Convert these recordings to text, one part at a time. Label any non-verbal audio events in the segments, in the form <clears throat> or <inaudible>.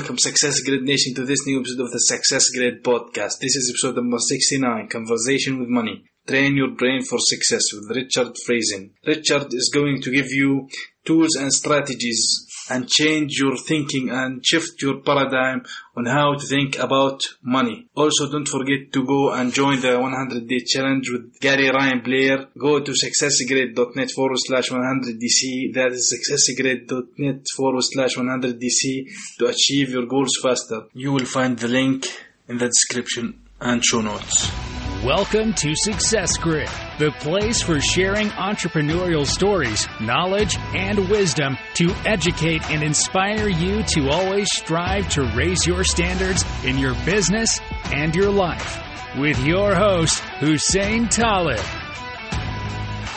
welcome Success Grid Nation to this new episode of the Success Grid podcast. This is episode number 69, Conversation with Money. Train your brain for success with Richard Friesen. Richard is going to give you tools and strategies and change your thinking and shift your paradigm on how to think about money. Also, don't forget to go and join the 100 day challenge with Gary Ryan Blair. Go to successgrid.net forward slash 100DC. That is successgrid.net forward slash 100DC to achieve your goals faster. You will find the link in the description and show notes. Welcome to Success Grid, the place for sharing entrepreneurial stories, knowledge, and wisdom to educate and inspire you to always strive to raise your standards in your business and your life. With your host, Hussein Talib.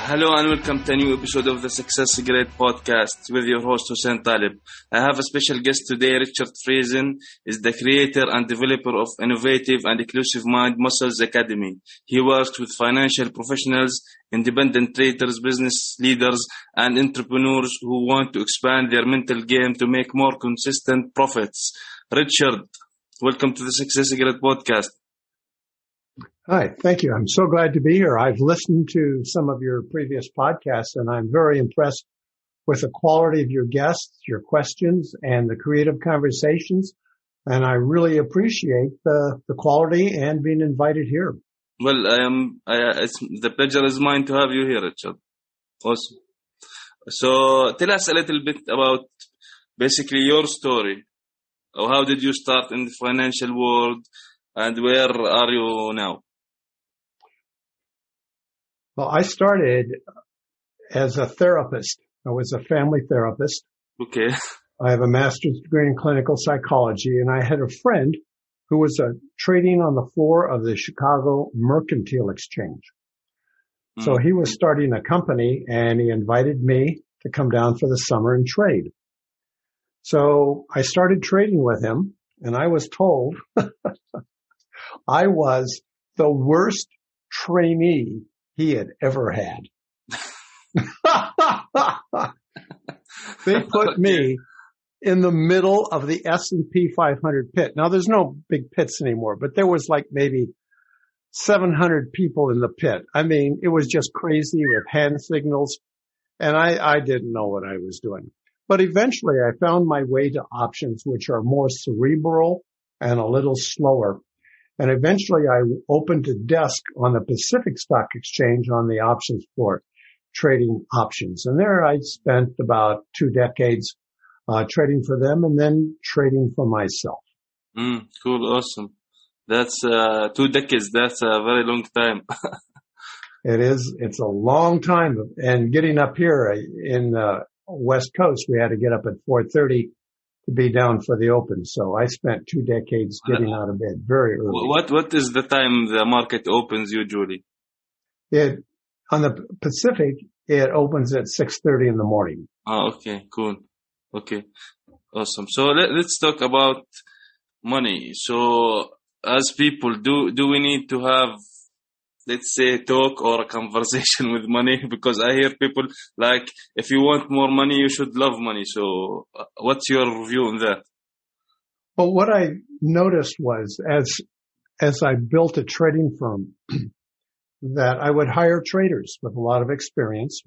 Hello and welcome to a new episode of the Success Grid podcast with your host Hussein Talib. I have a special guest today, Richard Friesen, is the creator and developer of innovative and inclusive Mind Muscles Academy. He works with financial professionals, independent traders, business leaders, and entrepreneurs who want to expand their mental game to make more consistent profits. Richard, welcome to the Success Grid podcast. Hi, thank you. I'm so glad to be here. I've listened to some of your previous podcasts and I'm very impressed with the quality of your guests, your questions and the creative conversations. And I really appreciate the, the quality and being invited here. Well, I am, I, the pleasure is mine to have you here, Richard. Awesome. So tell us a little bit about basically your story. How did you start in the financial world and where are you now? Well, I started as a therapist. I was a family therapist. Okay. I have a master's degree in clinical psychology and I had a friend who was uh, trading on the floor of the Chicago Mercantile Exchange. Mm. So he was starting a company and he invited me to come down for the summer and trade. So I started trading with him and I was told <laughs> I was the worst trainee he had ever had. <laughs> they put <laughs> me in the middle of the S&P 500 pit. Now there's no big pits anymore, but there was like maybe 700 people in the pit. I mean, it was just crazy with hand signals and I, I didn't know what I was doing. But eventually I found my way to options which are more cerebral and a little slower. And eventually I opened a desk on the Pacific Stock Exchange on the options floor, trading options. And there I spent about two decades uh, trading for them and then trading for myself. Mm, cool. Awesome. That's uh, two decades. That's a very long time. <laughs> it is. It's a long time. And getting up here in the West Coast, we had to get up at 430 to be down for the open. So I spent two decades getting out of bed very early. What what is the time the market opens usually? It on the Pacific it opens at six thirty in the morning. Oh, okay, cool. Okay, awesome. So let, let's talk about money. So as people, do do we need to have let's say talk or a conversation <laughs> with money because i hear people like if you want more money you should love money. So uh, what's your view on that? Well what i noticed was as as i built a trading firm <clears throat> that i would hire traders with a lot of experience.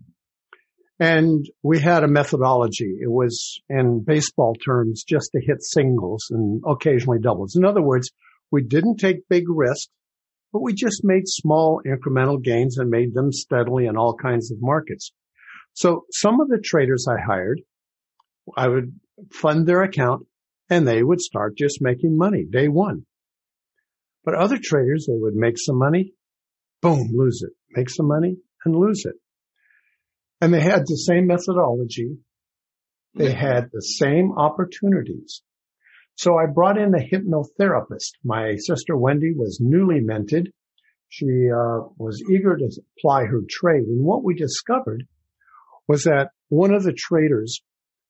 And we had a methodology. It was in baseball terms just to hit singles and occasionally doubles. In other words we didn't take big risks but we just made small incremental gains and made them steadily in all kinds of markets. So some of the traders I hired, I would fund their account and they would start just making money day one. But other traders, they would make some money, boom, lose it, make some money and lose it. And they had the same methodology. They mm-hmm. had the same opportunities. So I brought in a hypnotherapist. My sister Wendy was newly minted. She uh, was eager to apply her trade. And what we discovered was that one of the traders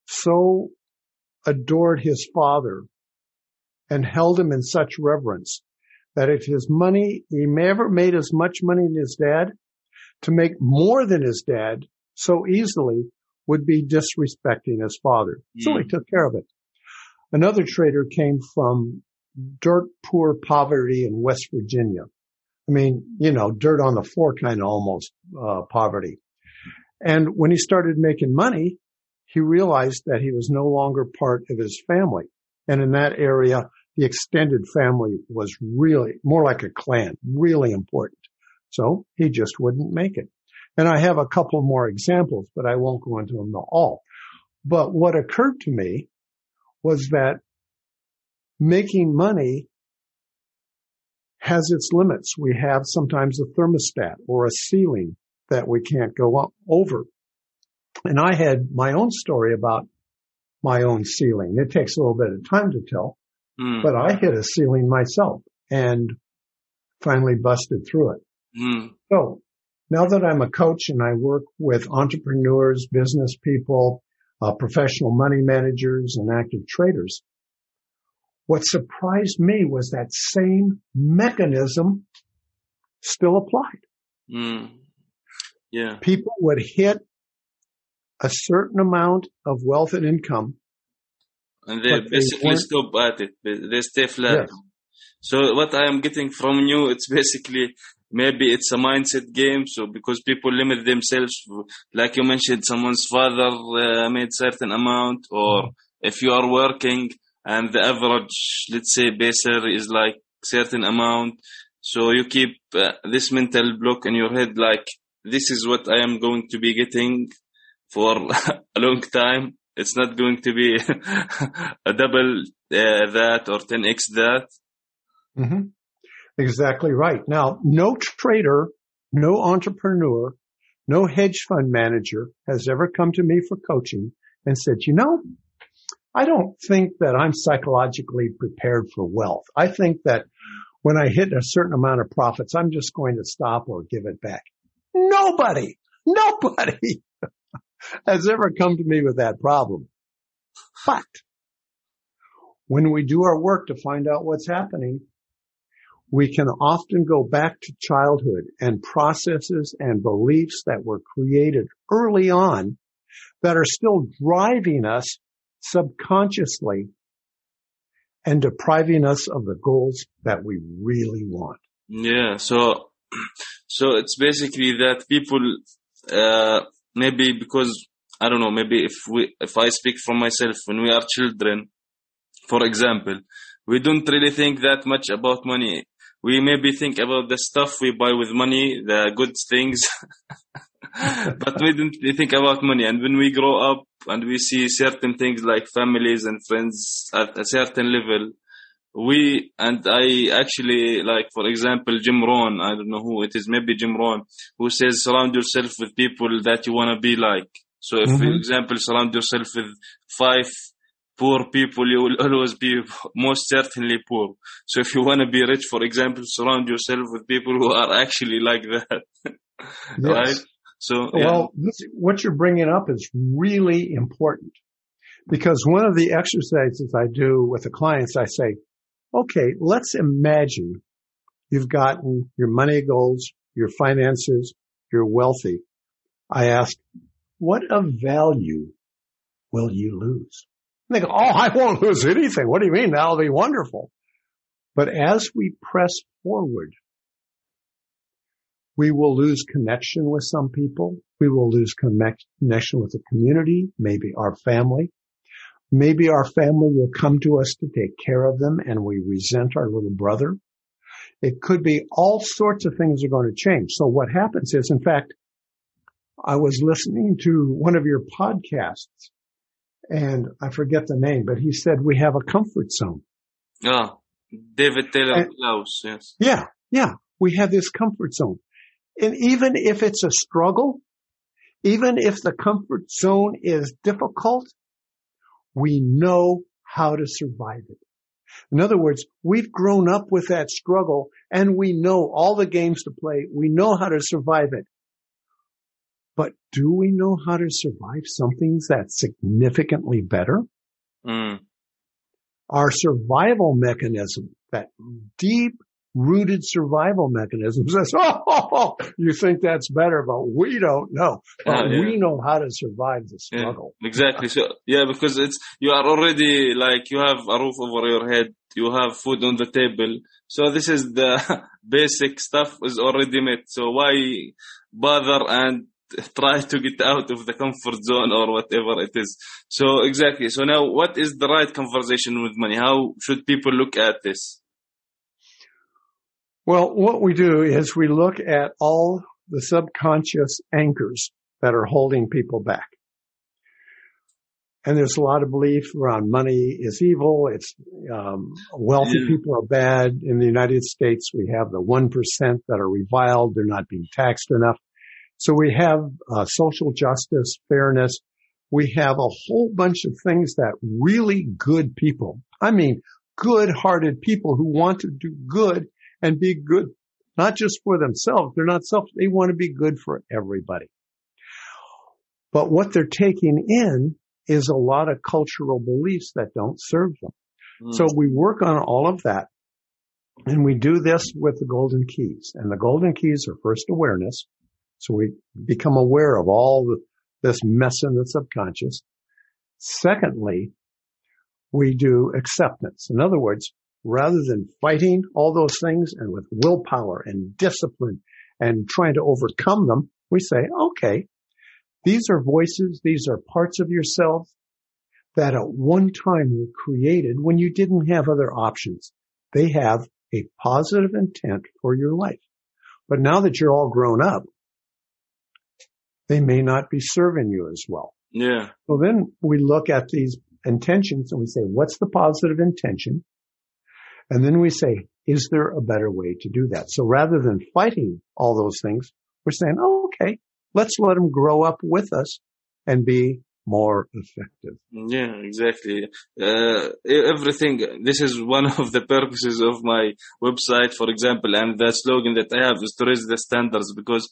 so adored his father and held him in such reverence that if his money, he never made as much money as his dad, to make more than his dad so easily would be disrespecting his father. Mm. So he took care of it. Another trader came from dirt poor poverty in West Virginia. I mean, you know, dirt on the floor kind of almost, uh, poverty. And when he started making money, he realized that he was no longer part of his family. And in that area, the extended family was really more like a clan, really important. So he just wouldn't make it. And I have a couple more examples, but I won't go into them all. But what occurred to me was that making money has its limits. We have sometimes a thermostat or a ceiling that we can't go up over. And I had my own story about my own ceiling. It takes a little bit of time to tell, Mm. but I hit a ceiling myself and finally busted through it. Mm. So now that I'm a coach and I work with entrepreneurs, business people, uh, professional money managers and active traders, what surprised me was that same mechanism still applied. Mm. Yeah. People would hit a certain amount of wealth and income. And they But they basically stop at it. They they stay flat. Yes. So what I am getting from you, it's basically maybe it's a mindset game. So because people limit themselves, like you mentioned, someone's father uh, made certain amount, or if you are working and the average, let's say, base salary is like certain amount, so you keep uh, this mental block in your head, like this is what I am going to be getting for <laughs> a long time. It's not going to be <laughs> a double uh, that or 10x that. hmm Exactly right. Now, no trader, no entrepreneur, no hedge fund manager has ever come to me for coaching and said, you know, I don't think that I'm psychologically prepared for wealth. I think that when I hit a certain amount of profits, I'm just going to stop or give it back. Nobody, nobody <laughs> has ever come to me with that problem. But when we do our work to find out what's happening, we can often go back to childhood and processes and beliefs that were created early on that are still driving us subconsciously and depriving us of the goals that we really want. Yeah. So, so it's basically that people, uh, maybe because I don't know, maybe if we, if I speak from myself, when we are children, for example, we don't really think that much about money. We maybe think about the stuff we buy with money, the good things, <laughs> but we don't think about money. And when we grow up and we see certain things like families and friends at a certain level, we and I actually like, for example, Jim Rohn. I don't know who it is. Maybe Jim Rohn, who says surround yourself with people that you want to be like. So, if, for Mhm. example, surround yourself with five poor people, you will always be most certainly poor. So, if you want to be rich, for example, surround yourself with people who are actually like that, <laughs> right? So, yeah. Well, this, what you're bringing up is really important because one of the exercises I do with the clients, I say, okay, let's imagine you've gotten your money goals, your finances, you're wealthy. I ask, what of value will you lose? And they go, oh, I won't lose anything. What do you mean? That'll be wonderful. But as we press forward, we will lose connection with some people. We will lose connect, connection with the community, maybe our family. Maybe our family will come to us to take care of them and we resent our little brother. It could be all sorts of things are going to change. So what happens is, in fact, I was listening to one of your podcasts and I forget the name, but he said we have a comfort zone. yeah. David Taylor Klaus, yes. Yeah, yeah. We have this comfort zone. And even if it's a struggle, even if the comfort zone is difficult, we know how to survive it. In other words, we've grown up with that struggle and we know all the games to play. We know how to survive it. But do we know how to survive something that's significantly better? Mm. our survival mechanism, that deep rooted survival mechanism <laughs> Says, oh, you think that's better, but we don't know. But Oh, yeah. we know how to survive the Yeah, struggle. exactly. So yeah, because it's you are already like you have a roof over your head, you have food on the table. So this is the <laughs> basic stuff is already met. So why bother and <laughs> try to get out of the comfort zone or whatever it is. So exactly. So now what is the right conversation with money? How should people look at this? Well, what we do is we look at all the subconscious anchors that are holding people back. And there's a lot of belief around money is evil. It's um, wealthy Yeah. people are bad. In the United States, we have the one percent that are reviled; they're not being taxed enough. So we have uh, social justice, fairness. We have a whole bunch of things that really good people, I mean, good-hearted people who want to do good and be good, not just for themselves. They're not self. They want to be good for everybody. But what they're taking in is a lot of cultural beliefs that don't serve them. Mm. So we work on all of that and we do this with the golden keys and the golden keys are first awareness. So we become aware of all the, this mess in the subconscious. Secondly, we do acceptance. In other words, rather than fighting all those things and with willpower and discipline and trying to overcome them, we say, okay, these are voices, these are parts of yourself that at one time were created when you didn't have other options. They have a positive intent for your life. But now that you're all grown up, they may not be serving you as well. Yeah. So then we look at these intentions and we say, what's the positive intention? And then we say, is there a better way to do that? So rather than fighting all those things, we're saying, oh, okay, let's let them grow up with us and be more effective. Yeah, exactly. Uh, everything. This is one of the purposes of my website, for example, and the slogan that I have is to raise the standards because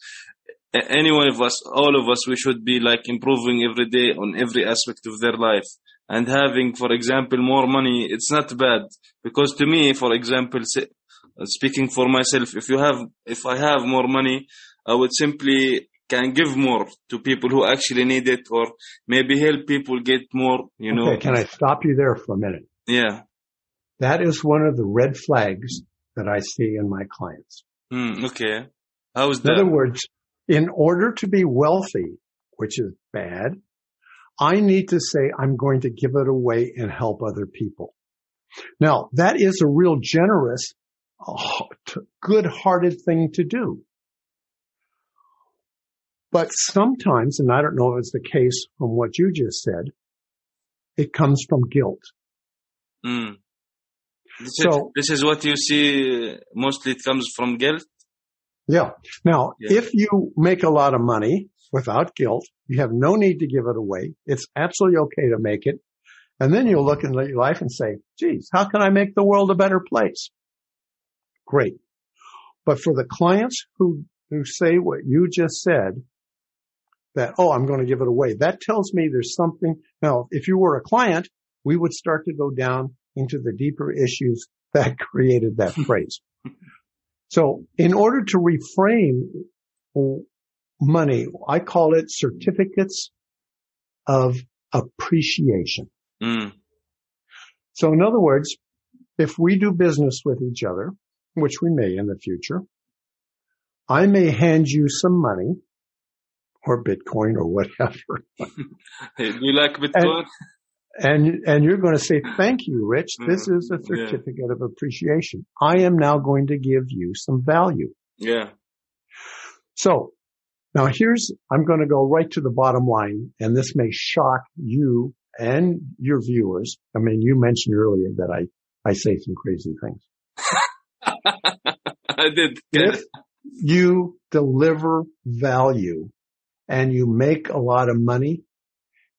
a- any one of us, all of us, we should be like improving every day on every aspect of their life. And having, for example, more money, it's not bad because to me, for example, uh, speaking for myself, if you have, if I have more money, I would simply can give more to people who actually need it or maybe help people get more, you know. Okay, can I stop you there for a minute? Yeah. That is one of the red flags that I see in my clients. Hmm, okay. How's that? In other words, in order to be wealthy, which is bad, I need to say I'm going to give it away and help other people. Now, that is a real generous, uh, good-hearted thing to do. But sometimes, and I don't know if it's the case from what you just said, it comes from guilt. Hmm. This, So- is, this is what you see. Mostly it comes from guilt. Yeah. Now, Yeah. if you make a lot of money without guilt, you have no need to give it away. It's absolutely okay to make it. And then you'll look in your life and say, geez, how can I make the world a better place? Great. But for the clients who, who say what you just said, that, oh, I'm going to give it away. That tells me there's something. Now, if you were a client, we would start to go down into the deeper issues that <laughs> created that phrase. So in order to reframe money, I call it certificates of appreciation. Hmm. So in other words, if we do business with each other, which we may in the future, I may hand you some money or Bitcoin or whatever. <laughs> Hey, you like Bitcoin? And, and you're going to say, thank you, Rich. This is a Mm, yeah. certificate of appreciation. I am now going to give you some value. yeah. So now here's, I'm going to go right to the bottom line and this may shock you and your viewers. I mean, you mentioned earlier that I, I say some crazy things. <laughs> I did. If you deliver value and you make a lot of money,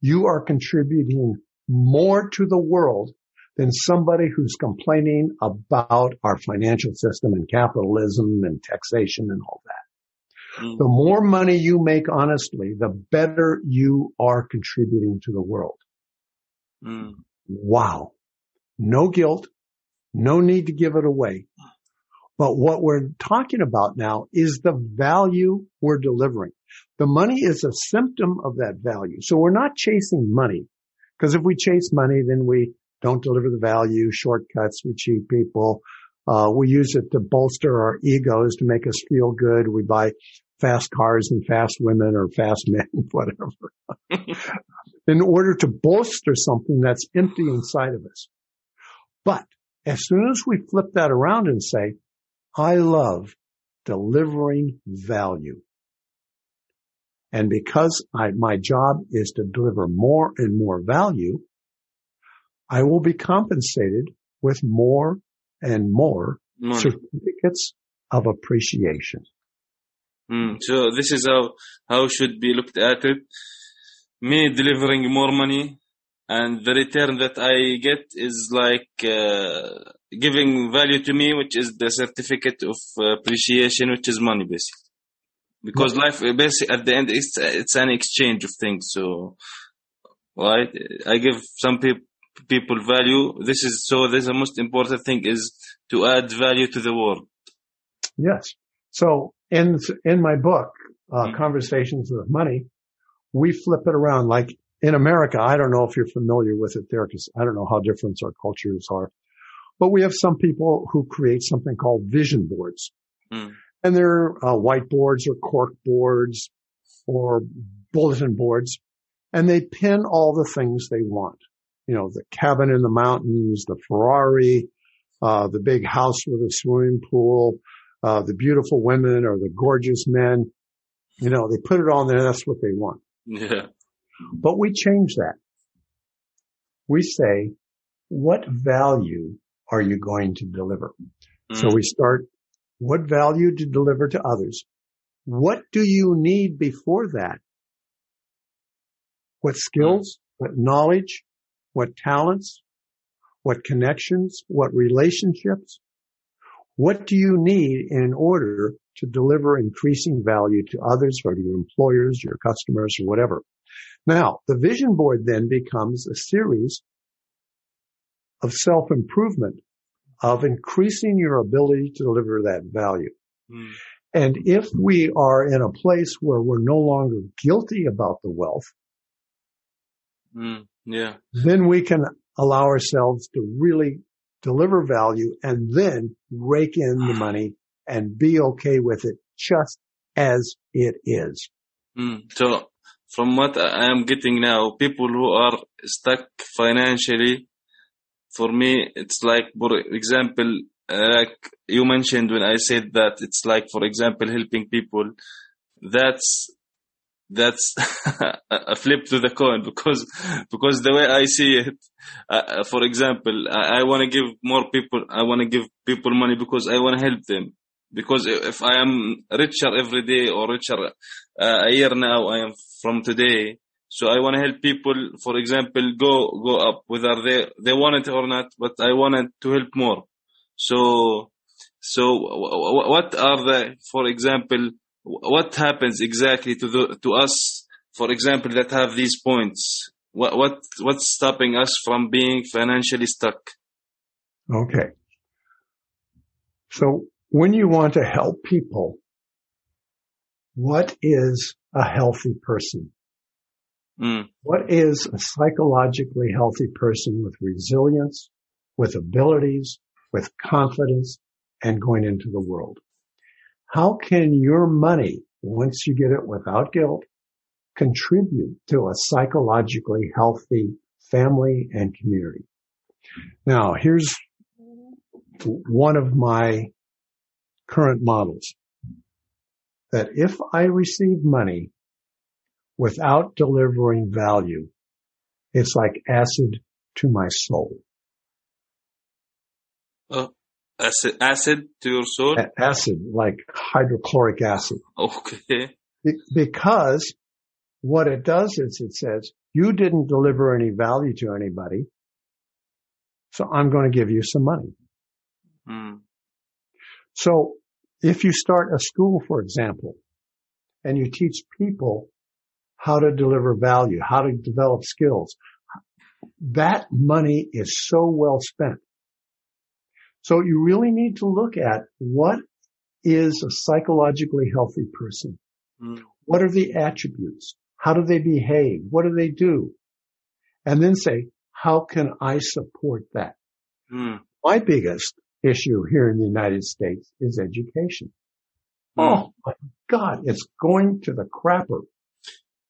you are contributing more to the world than somebody who's complaining about our financial system and capitalism and taxation and all that. Hmm. The more money you make honestly, the better you are contributing to the world. Hmm. Wow. No guilt. No need to give it away. But what we're talking about now is the value we're delivering. The money is a symptom of that value. So we're not chasing money because if we chase money, then we don't deliver the value, shortcuts, we cheat people. Uh, we use it to bolster our egos to make us feel good. We buy fast cars and fast women or fast men, <laughs> whatever, <laughs> in order to bolster something that's empty inside of us. But as soon as we flip that around and say, I love delivering value. And because I, my job is to deliver more and more value, I will be compensated with more and more Money. certificates of appreciation. Mm, so this is how how should be looked at it. Me delivering more money, and the return that I get is like uh, giving value to me, which is the certificate of appreciation, which is money, basically. Because life, uh, basically, at the end, it's it's an exchange of things. So, right, I give some people people value. This is so. This is the most important thing is to add value to the world. Yes. So in, in my book, uh, Mhm. Conversations with Money, we flip it around. Like in America, I don't know if you're familiar with it there because I don't know how different our cultures are, but we have some people who create something called vision boards Mm. And they're uh, whiteboards or cork boards or bulletin boards and they pin all the things they want. You know, the cabin in the mountains, the Ferrari, uh, the big house with a swimming pool, uh, the beautiful women or the gorgeous men. You know, they put it on there. That's what they want. Yeah. But we change that. We say, what value are you going to deliver? So Mm. we start, what value to deliver to others? What do you need before that? What skills? What knowledge? What talents? What connections? What relationships? What do you need in order to deliver increasing value to others or to your employers, your customers, or whatever? Now, the vision board then becomes a series of self-improvement of increasing your ability to deliver that value. Mm. And if we are in a place where we're no longer guilty about the wealth, Mm. Yeah. then we can allow ourselves to really deliver value and then rake in the money and be okay with it just as it is. Mm. So, from what I am getting now, people who are stuck financially, for me, it's like, for example, uh, like you mentioned when I said that it's like, for example, helping people. That's that's <laughs> a flip to the coin because because the way I see it, uh, for example, I, I want to give more people. I want to give people money because I want to help them. Because if I am richer every day or richer uh, a year now, I am from today. So I want to help people. For example, go go up whether they they want it or not. But I wanted to help more. So so what are the for example what happens exactly to the to us for example that have these points what what what's stopping us from being financially stuck Okay. So when you want to help people, what is a healthy person? Mm, What is a psychologically healthy person with resilience, with abilities, with confidence, and going into the world? How can your money, once you get it without guilt, contribute to a psychologically healthy family and community? Now, here's one of my current models that if I receive money without delivering value, it's like acid to my soul. oh, acid, acid to your soul A- Acid, like hydrochloric acid. okay Be- Because what it does is it says, you didn't deliver any value to anybody, so I'm going to give you some money. mm, So if you start a school, for example, and you teach people how to deliver value, how to develop skills, that money is so well spent. So you really need to look at what is a psychologically healthy person? Mm. What are the attributes? How do they behave? What do they do? And then say, how can I support that? Mm. My biggest issue here in the United States is education. Mm. Oh my God, it's going to the crapper.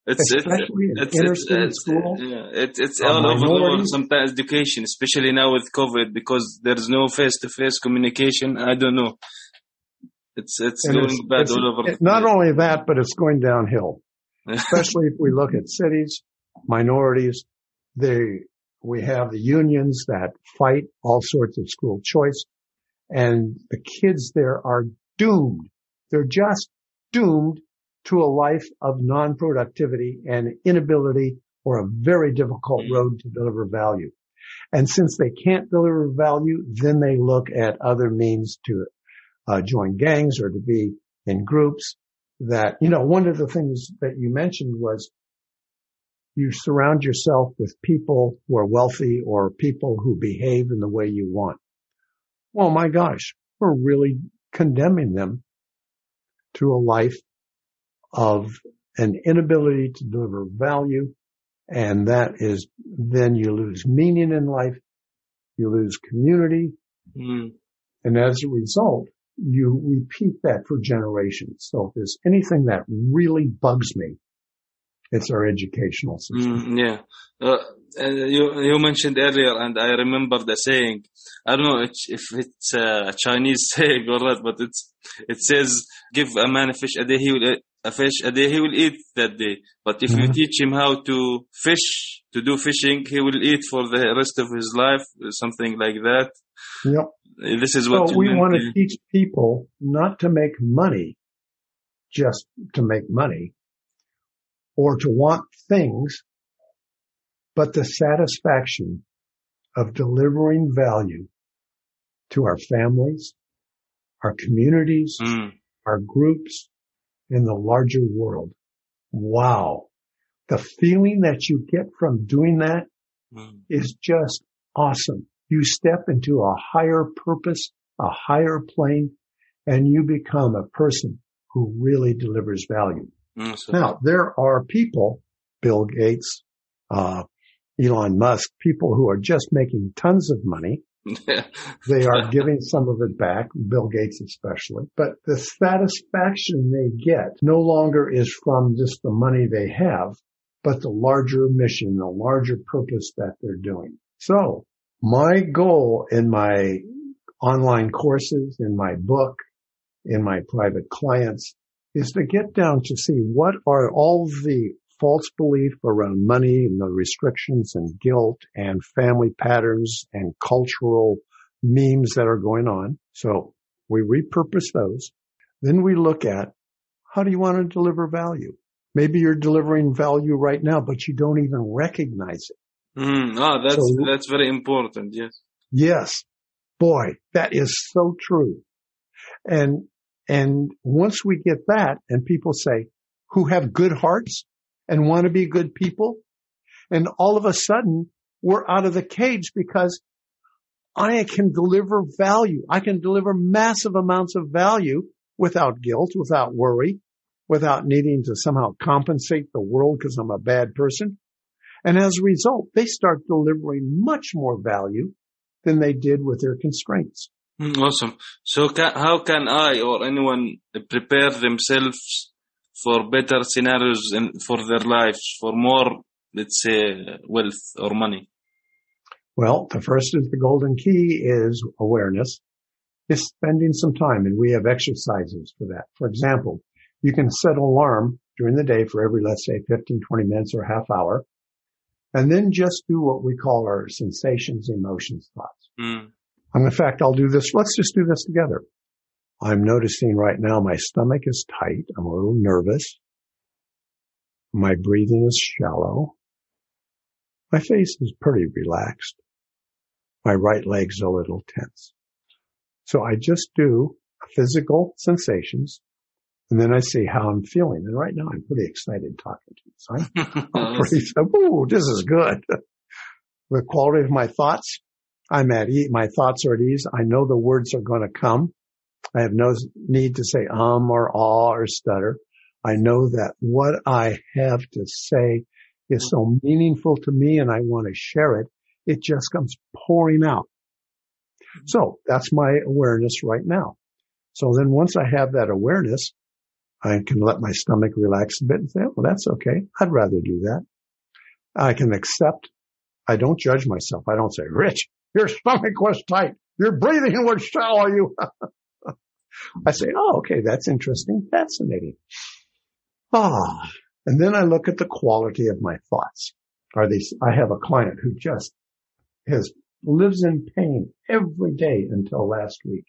It's it's Especially it's inner it's, it's, schools. yeah, it's, it's all over the world. Sometimes education, especially now with COVID, because there's no face-to-face communication. I don't know. It's it's And going it's- bad it's- all over. it- not only that, but it's going downhill. <laughs> Especially if we look at cities, minorities, they, we have the unions that fight all sorts of school choice and the kids there are doomed. They're just doomed to a life of non-productivity and inability or a very difficult road to deliver value. And since they can't deliver value, then they look at other means to uh, join gangs or to be in groups that, you know, one of the things that you mentioned was you surround yourself with people who are wealthy or people who behave in the way you want. Well, my gosh, we're really condemning them to a life of an inability to deliver value. And that is then you lose meaning in life. You lose community. Mm. And as a result, you repeat that for generations. So if there's anything that really bugs me, it's our educational system. Mm, yeah. Uh, you you mentioned earlier, and I remember the saying. I don't know if if it's a Chinese <laughs> saying or not, but it's it says, "Give a man a fish a day, he will a fish a day, he will eat that day. But if you Mhm. teach him how to fish, to do fishing, he will eat for the rest of his life." Something like that. Yep. This is what So we want to teach people not to make money just to make money or to want things, but the satisfaction of delivering value to our families, our communities, Mm, our groups in the larger world. Wow. The feeling that you get from doing that mm, is just awesome. You step into a higher purpose, a higher plane, and you become a person who really delivers value. mm, so- Now, there are people, Bill Gates, uh, Elon Musk, people who are just making tons of money. <laughs> They are giving some of it back, Bill Gates especially, but the satisfaction they get no longer is from just the money they have, but the larger mission, the larger purpose that they're doing. So my goal in my online courses, in my book, in my private clients is to get down to see what are all the false belief around money and the restrictions and guilt and family patterns and cultural memes that are going on. So we repurpose those. Then we look at how do you want to deliver value? Maybe you're delivering value right now, but you don't even recognize it. Mm, ah, that's So- that's very important. Yes. Yes. Boy, that is so true. And, and once we get that and people say, who have good hearts and want to be good people, and all of a sudden we're out of the cage because I can deliver value. I can deliver massive amounts of value without guilt, without worry, without needing to somehow compensate the world because I'm a bad person. And as a result, they start delivering much more value than they did with their constraints. Mm, Awesome. So, ca how can I or anyone prepare themselves for better scenarios and for their lives, for more, let's say, wealth or money? Well, the first is the golden key is awareness, is spending some time and we have exercises for that. For example, you can set an alarm during the day for every, let's say 15, 20 minutes or half hour, and then just do what we call our sensations, emotions, thoughts. Mm. And in fact, I'll do this. Let's just do this together. I'm noticing right now my stomach is tight. I'm a little nervous. My breathing is shallow. My face is pretty relaxed. My right leg's a little tense. So I just do physical sensations and then I see how I'm feeling. And right now I'm pretty excited talking to you. So I'm <laughs> I'm pretty, ooh, this is good. <laughs> The quality of my thoughts I'm at ease. My thoughts are at ease. I know the words are going to come. I have no need to say um or ah or stutter. I know that what I have to say is so meaningful to me and I want to share it. It just comes pouring out. So that's my awareness right now. So then once I have that awareness, I can let my stomach relax a bit and say, well, that's okay. I'd rather do that. I can accept. I don't judge myself. I don't say, Rich, your stomach was tight. Your breathing was shallow. You. <laughs> I say, oh, okay, that's interesting, fascinating. Ah, and then I look at the quality of my thoughts. Are these? I have a client who just has lives in pain every day until last week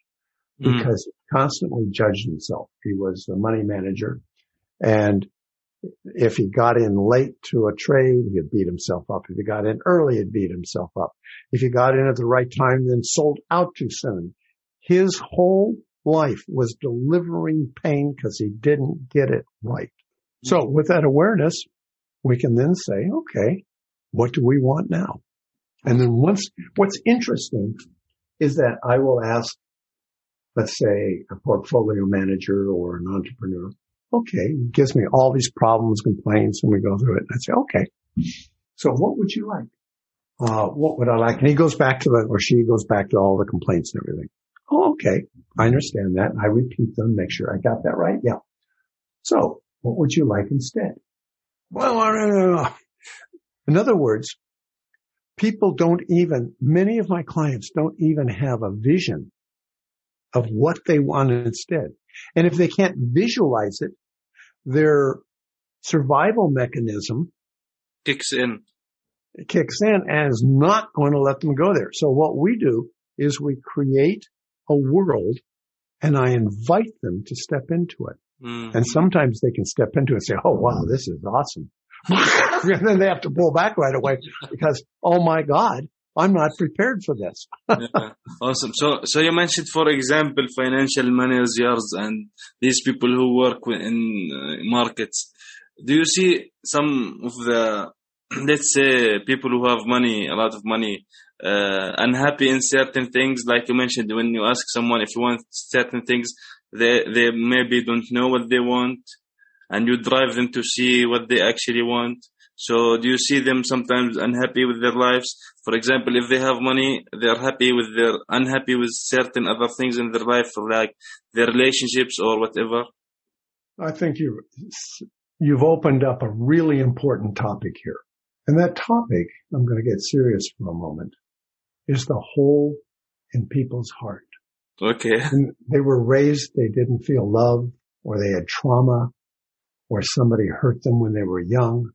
Mm. because he constantly judged himself. He was a money manager and if he got in late to a trade, he'd beat himself up. If he got in early, he'd beat himself up. If he got in at the right time, then sold out too soon. His whole life was delivering pain because he didn't get it right. So with that awareness, we can then say, okay, what do we want now? And then once, what's interesting is that I will ask, let's say a portfolio manager or an entrepreneur, okay, gives me all these problems, complaints, and we go through it. And I say, okay, so what would you like? Uh, what would I like? And he goes back to the, or she goes back to all the complaints and everything. Oh, okay. I understand that. I repeat them, make sure I got that right. Yeah. So what would you like instead? Well, I don't know. In other words, people don't even, many of my clients don't even have a vision of what they want instead. And if they can't visualize it, their survival mechanism Kicks in. kicks in and is not going to let them go there. So what we do is we create a world and I invite them to step into it. Mm. And sometimes they can step into it and say, Oh, wow, this is awesome. <laughs> and then they have to pull back right away because, Oh my God, I'm not prepared for this. <laughs> yeah. Awesome. So, so you mentioned, for example, financial managers and these people who work in uh, markets. Do you see some of the, <clears throat> let's say, people who have money, a lot of money, uh, unhappy in certain things? Like you mentioned, when you ask someone if you want certain things, they they maybe don't know what they want, and you drive them to see what they actually want. So do you see them sometimes unhappy with their lives? For example, if they have money, they're happy with their unhappy with certain other things in their life, like their relationships or whatever. I think you, you've opened up a really important topic here. And that topic, I'm going to get serious for a moment, is the hole in people's heart. Okay. <laughs> And they were raised, they didn't feel love or they had trauma or somebody hurt them when they were young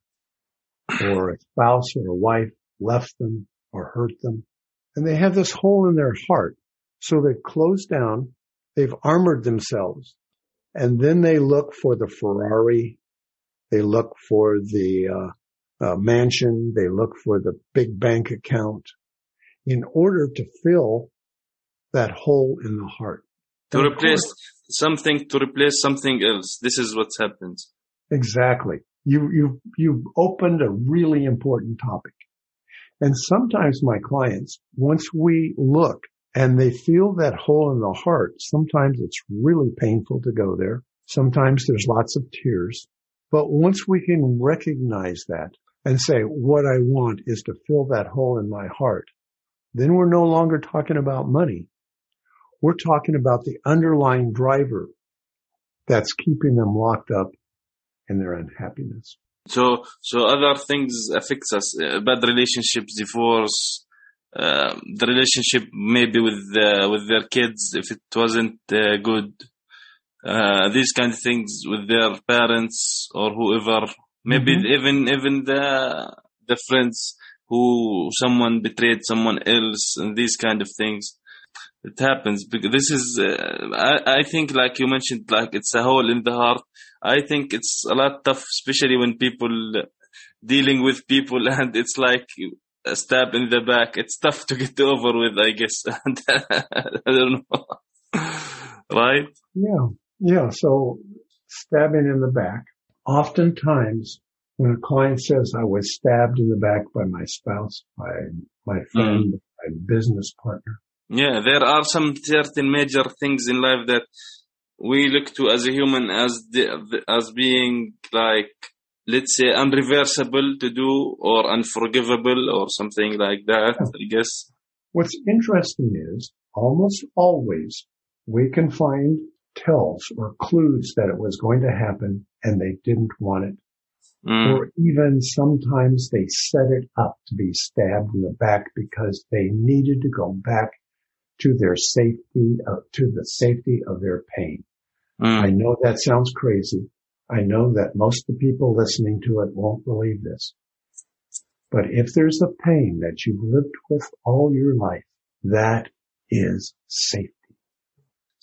or a spouse or a wife left them or hurt them. And they have this hole in their heart. So they've closed down. They've armored themselves and then they look for the Ferrari. They look for the uh, uh, mansion. They look for the big bank account in order to fill that hole in the heart. To And replace something, to replace something else. This is what happens. Exactly. You, you, you opened a really important topic. And sometimes my clients, once we look and they feel that hole in the heart, sometimes it's really painful to go there. Sometimes there's lots of tears. But once we can recognize that and say, what I want is to fill that hole in my heart, then we're no longer talking about money. We're talking about the underlying driver that's keeping them locked up in their unhappiness. So, so other things affects us. Uh, bad relationships, divorce, uh, the relationship maybe with uh, with their kids if it wasn't uh, good. Uh, these kind of things with their parents or whoever. Maybe Mhm. even even the the friends who someone betrayed someone else and these kind of things. It happens because this is. Uh, I I think like you mentioned, like it's a hole in the heart. I think it's a lot tough, especially when people dealing with people <laughs> and it's like a stab in the back. It's tough to get <laughs> over with, I guess. <laughs> I don't know. right? Yeah. Yeah. So stabbing in the back. Oftentimes when a client says I was stabbed in the back by my spouse, by my friend, mm. my business partner. Yeah, there are some certain major things in life that we look to as a human as the, as being like let's say unreversible to do or unforgivable or something like that. I guess. What's interesting is almost always we can find tells or clues that it was going to happen and they didn't want it. Mm. Or even sometimes they set it up to be stabbed in the back because they needed to go back to their safety, uh, to the safety of their pain. Mm. I know that sounds crazy. I know that most of the people listening to it won't believe this. But if there's a pain that you've lived with all your life, that is safety.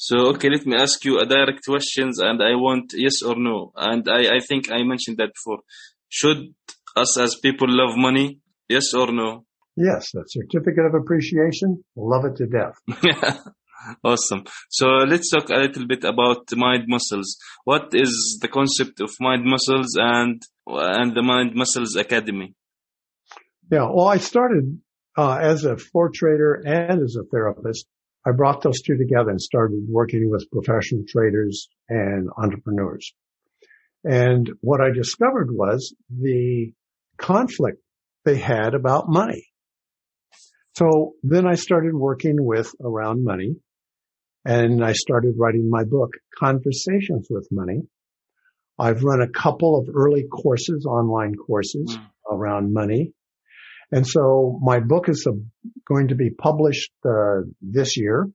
So, okay, let me ask you a direct questions and I want yes or no. And I, I think I mentioned that before. Should us as people love money? Yes or no? Yes, a certificate of appreciation, love it to death. <laughs> awesome. So let's talk a little bit about mind muscles. What is the concept of mind muscles and and the Mind Muscles Academy? Yeah, well, I started uh, as a floor trader and as a therapist. I brought those two together and started working with professional traders and entrepreneurs. And what I discovered was the conflict they had about money. So then I started working with around money and I started writing my book, Conversations with Money. I've run a couple of early courses, online courses Mm. around money. And so my book is uh, going to be published uh, this year.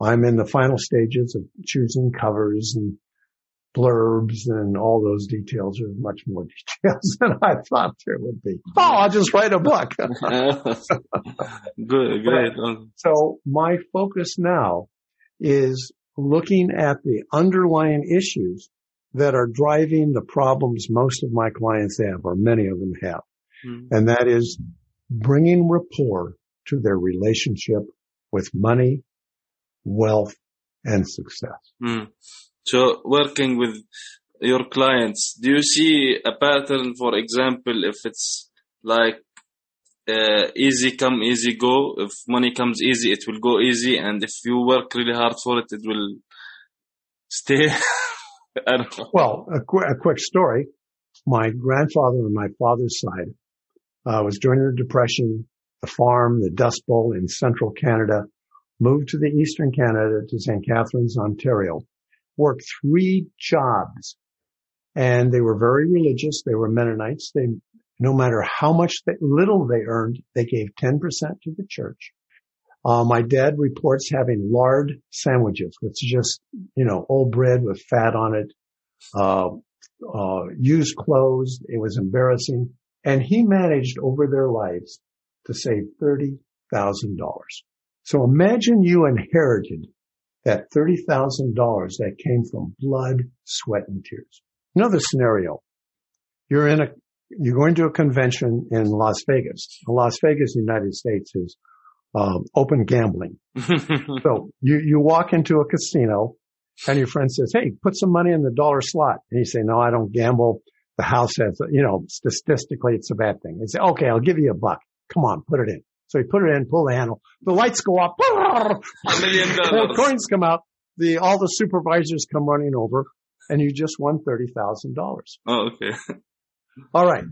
I'm in the final stages of choosing covers and blurbs and all those details. There's much more <laughs> details than I thought there would be. Oh, I'll just write a book. <laughs> <laughs> Good. Um, So my focus now is looking at the underlying issues that are driving the problems most of my clients have, or many of them have. mm, And that is bringing rapport to their relationship with money, wealth, and success. mm. So working with your clients, do you see a pattern, for example, if it's like uh, easy come, easy go. If money comes easy, it will go easy, and if you work really hard for it, it will stay. <laughs> I don't know. Well, a, qu- a quick story. My grandfather on my father's side uh, was during the Depression, the farm, the Dust Bowl in central Canada, moved to the eastern Canada to St. Catharines, Ontario, worked three jobs, and they were very religious. They were Mennonites. They, no matter how much they, little they earned, they gave 10% to the church. Uh, my dad reports having lard sandwiches, which is just, you know, old bread with fat on it, uh, uh, used clothes. It was embarrassing. And he managed over their lives to save $30,000. So imagine you inherited that $30,000 that came from blood, sweat, and tears. Another scenario. You're in a, you're going to a convention in Las Vegas. Las Vegas, United States is um, open gambling. <laughs> So you, you walk into a casino and your friend says, Hey, put some money in the dollar slot. And you say, no, I don't gamble. The house has, you know, statistically it's a bad thing. They say, okay, I'll give you a buck. Come on, put it in. So he put it in, pull the handle. The lights go up. A million More dollars. coins come out. The, all the supervisors come running over and you just won $30,000. Oh, okay. <laughs> All right.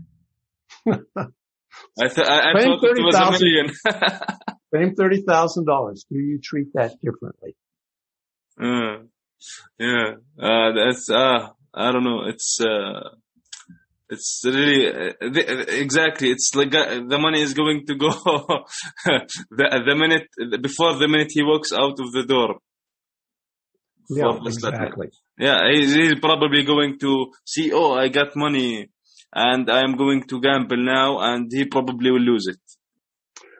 <laughs> I, th- I, I thought it was a 30,000. million. <laughs> Same $30,000. Do you treat that differently? Uh, yeah, uh, that's uh, I don't know. It's uh, it's really uh, exactly. It's like uh, the money is going to go <laughs> the the minute before the minute he walks out of the door. Yeah, For the slot machine. exactly. Yeah, he's, he's probably going to see. Oh, I got money, and I am going to gamble now, and he probably will lose it.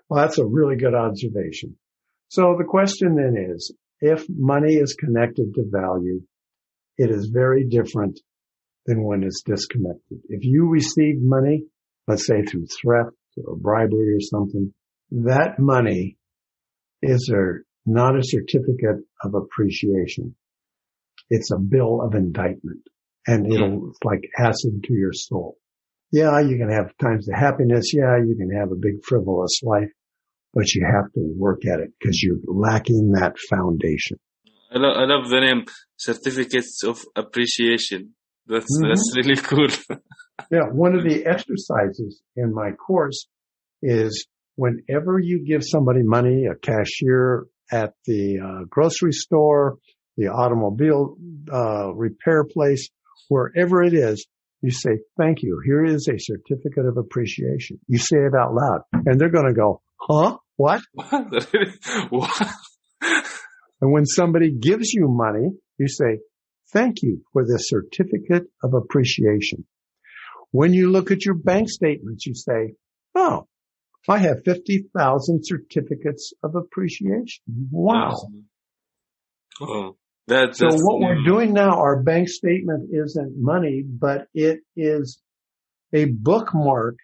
Well, that's a really good observation. So the question then is, if money is connected to value, it is very different than when it's disconnected. If you receive money, let's say through threat or bribery or something, that money is a, not a certificate of appreciation. It's a bill of indictment and hmm. it'll, it's like acid to your soul. Yeah, you can have times of happiness. Yeah, you can have a big frivolous life. but you have to work at it because you're lacking that foundation. I, lo- I love the name certificates of appreciation. That's Mhm. that's really cool. <laughs> Yeah, one of the exercises in my course is whenever you give somebody money, a cashier at the uh, grocery store, the automobile uh, repair place, wherever it is, you say, thank you. Here is a certificate of appreciation. You say it out loud and they're going to go, huh? What? <laughs> <laughs> what? And when somebody gives you money, you say, thank you for this certificate of appreciation. When you look at your bank statements, you say, oh, I have 50,000 certificates of appreciation. Wow. Oh, that's, So what we're doing now, our bank statement isn't money, but it is a bookmark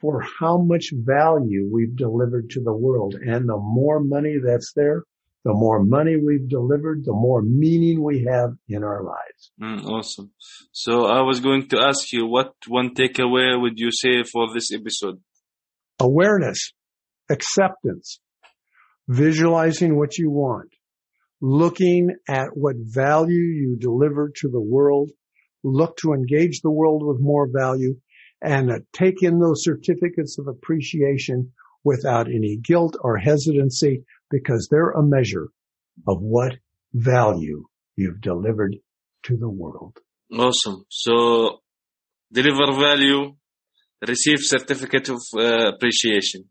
for how much value we've delivered to the world. And the more money that's there, the more money we've delivered, the more meaning we have in our lives. Mm, awesome. So I was going to ask you, what one takeaway would you say for this episode? Awareness, acceptance, visualizing what you want, looking at what value you deliver to the world, look to engage the world with more value, and uh, take in those certificates of appreciation without any guilt or hesitancy because they're a measure of what value you've delivered to the world. Awesome. So deliver value, receive certificate of uh, appreciation.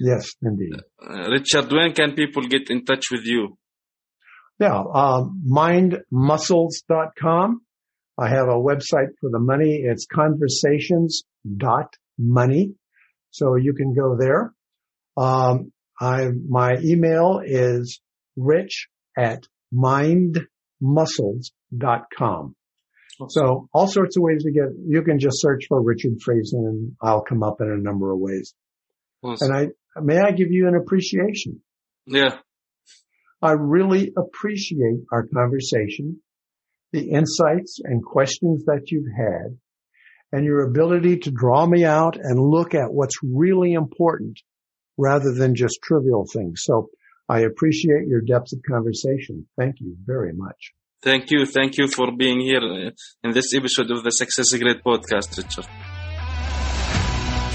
Yes, indeed. Uh, Richard, when can people get in touch with you? Yeah, um, mindmuscles.com. I have a website for the money. It's conversations.money. So you can go there. Um, I, my email is rich at mindmuscles.com. So all sorts of ways to get, you can just search for Richard Friesen and I'll come up in a number of ways. Awesome. And I, may I give you an appreciation? Yeah. I really appreciate our conversation, the insights and questions that you've had, and your ability to draw me out and look at what's really important rather than just trivial things. So I appreciate your depth of conversation. Thank you very much. Thank you. Thank you for being here uh, in this episode of the Success Grid podcast, Richard.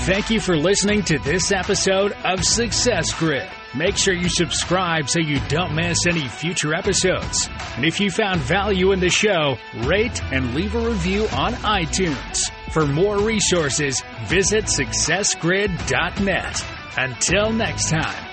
Thank you for listening to this episode of Success Grid. Make sure you subscribe so you don't miss any future episodes. And if you found value in the show, rate and leave a review on iTunes. For more resources, visit successgrid.net. Until next time.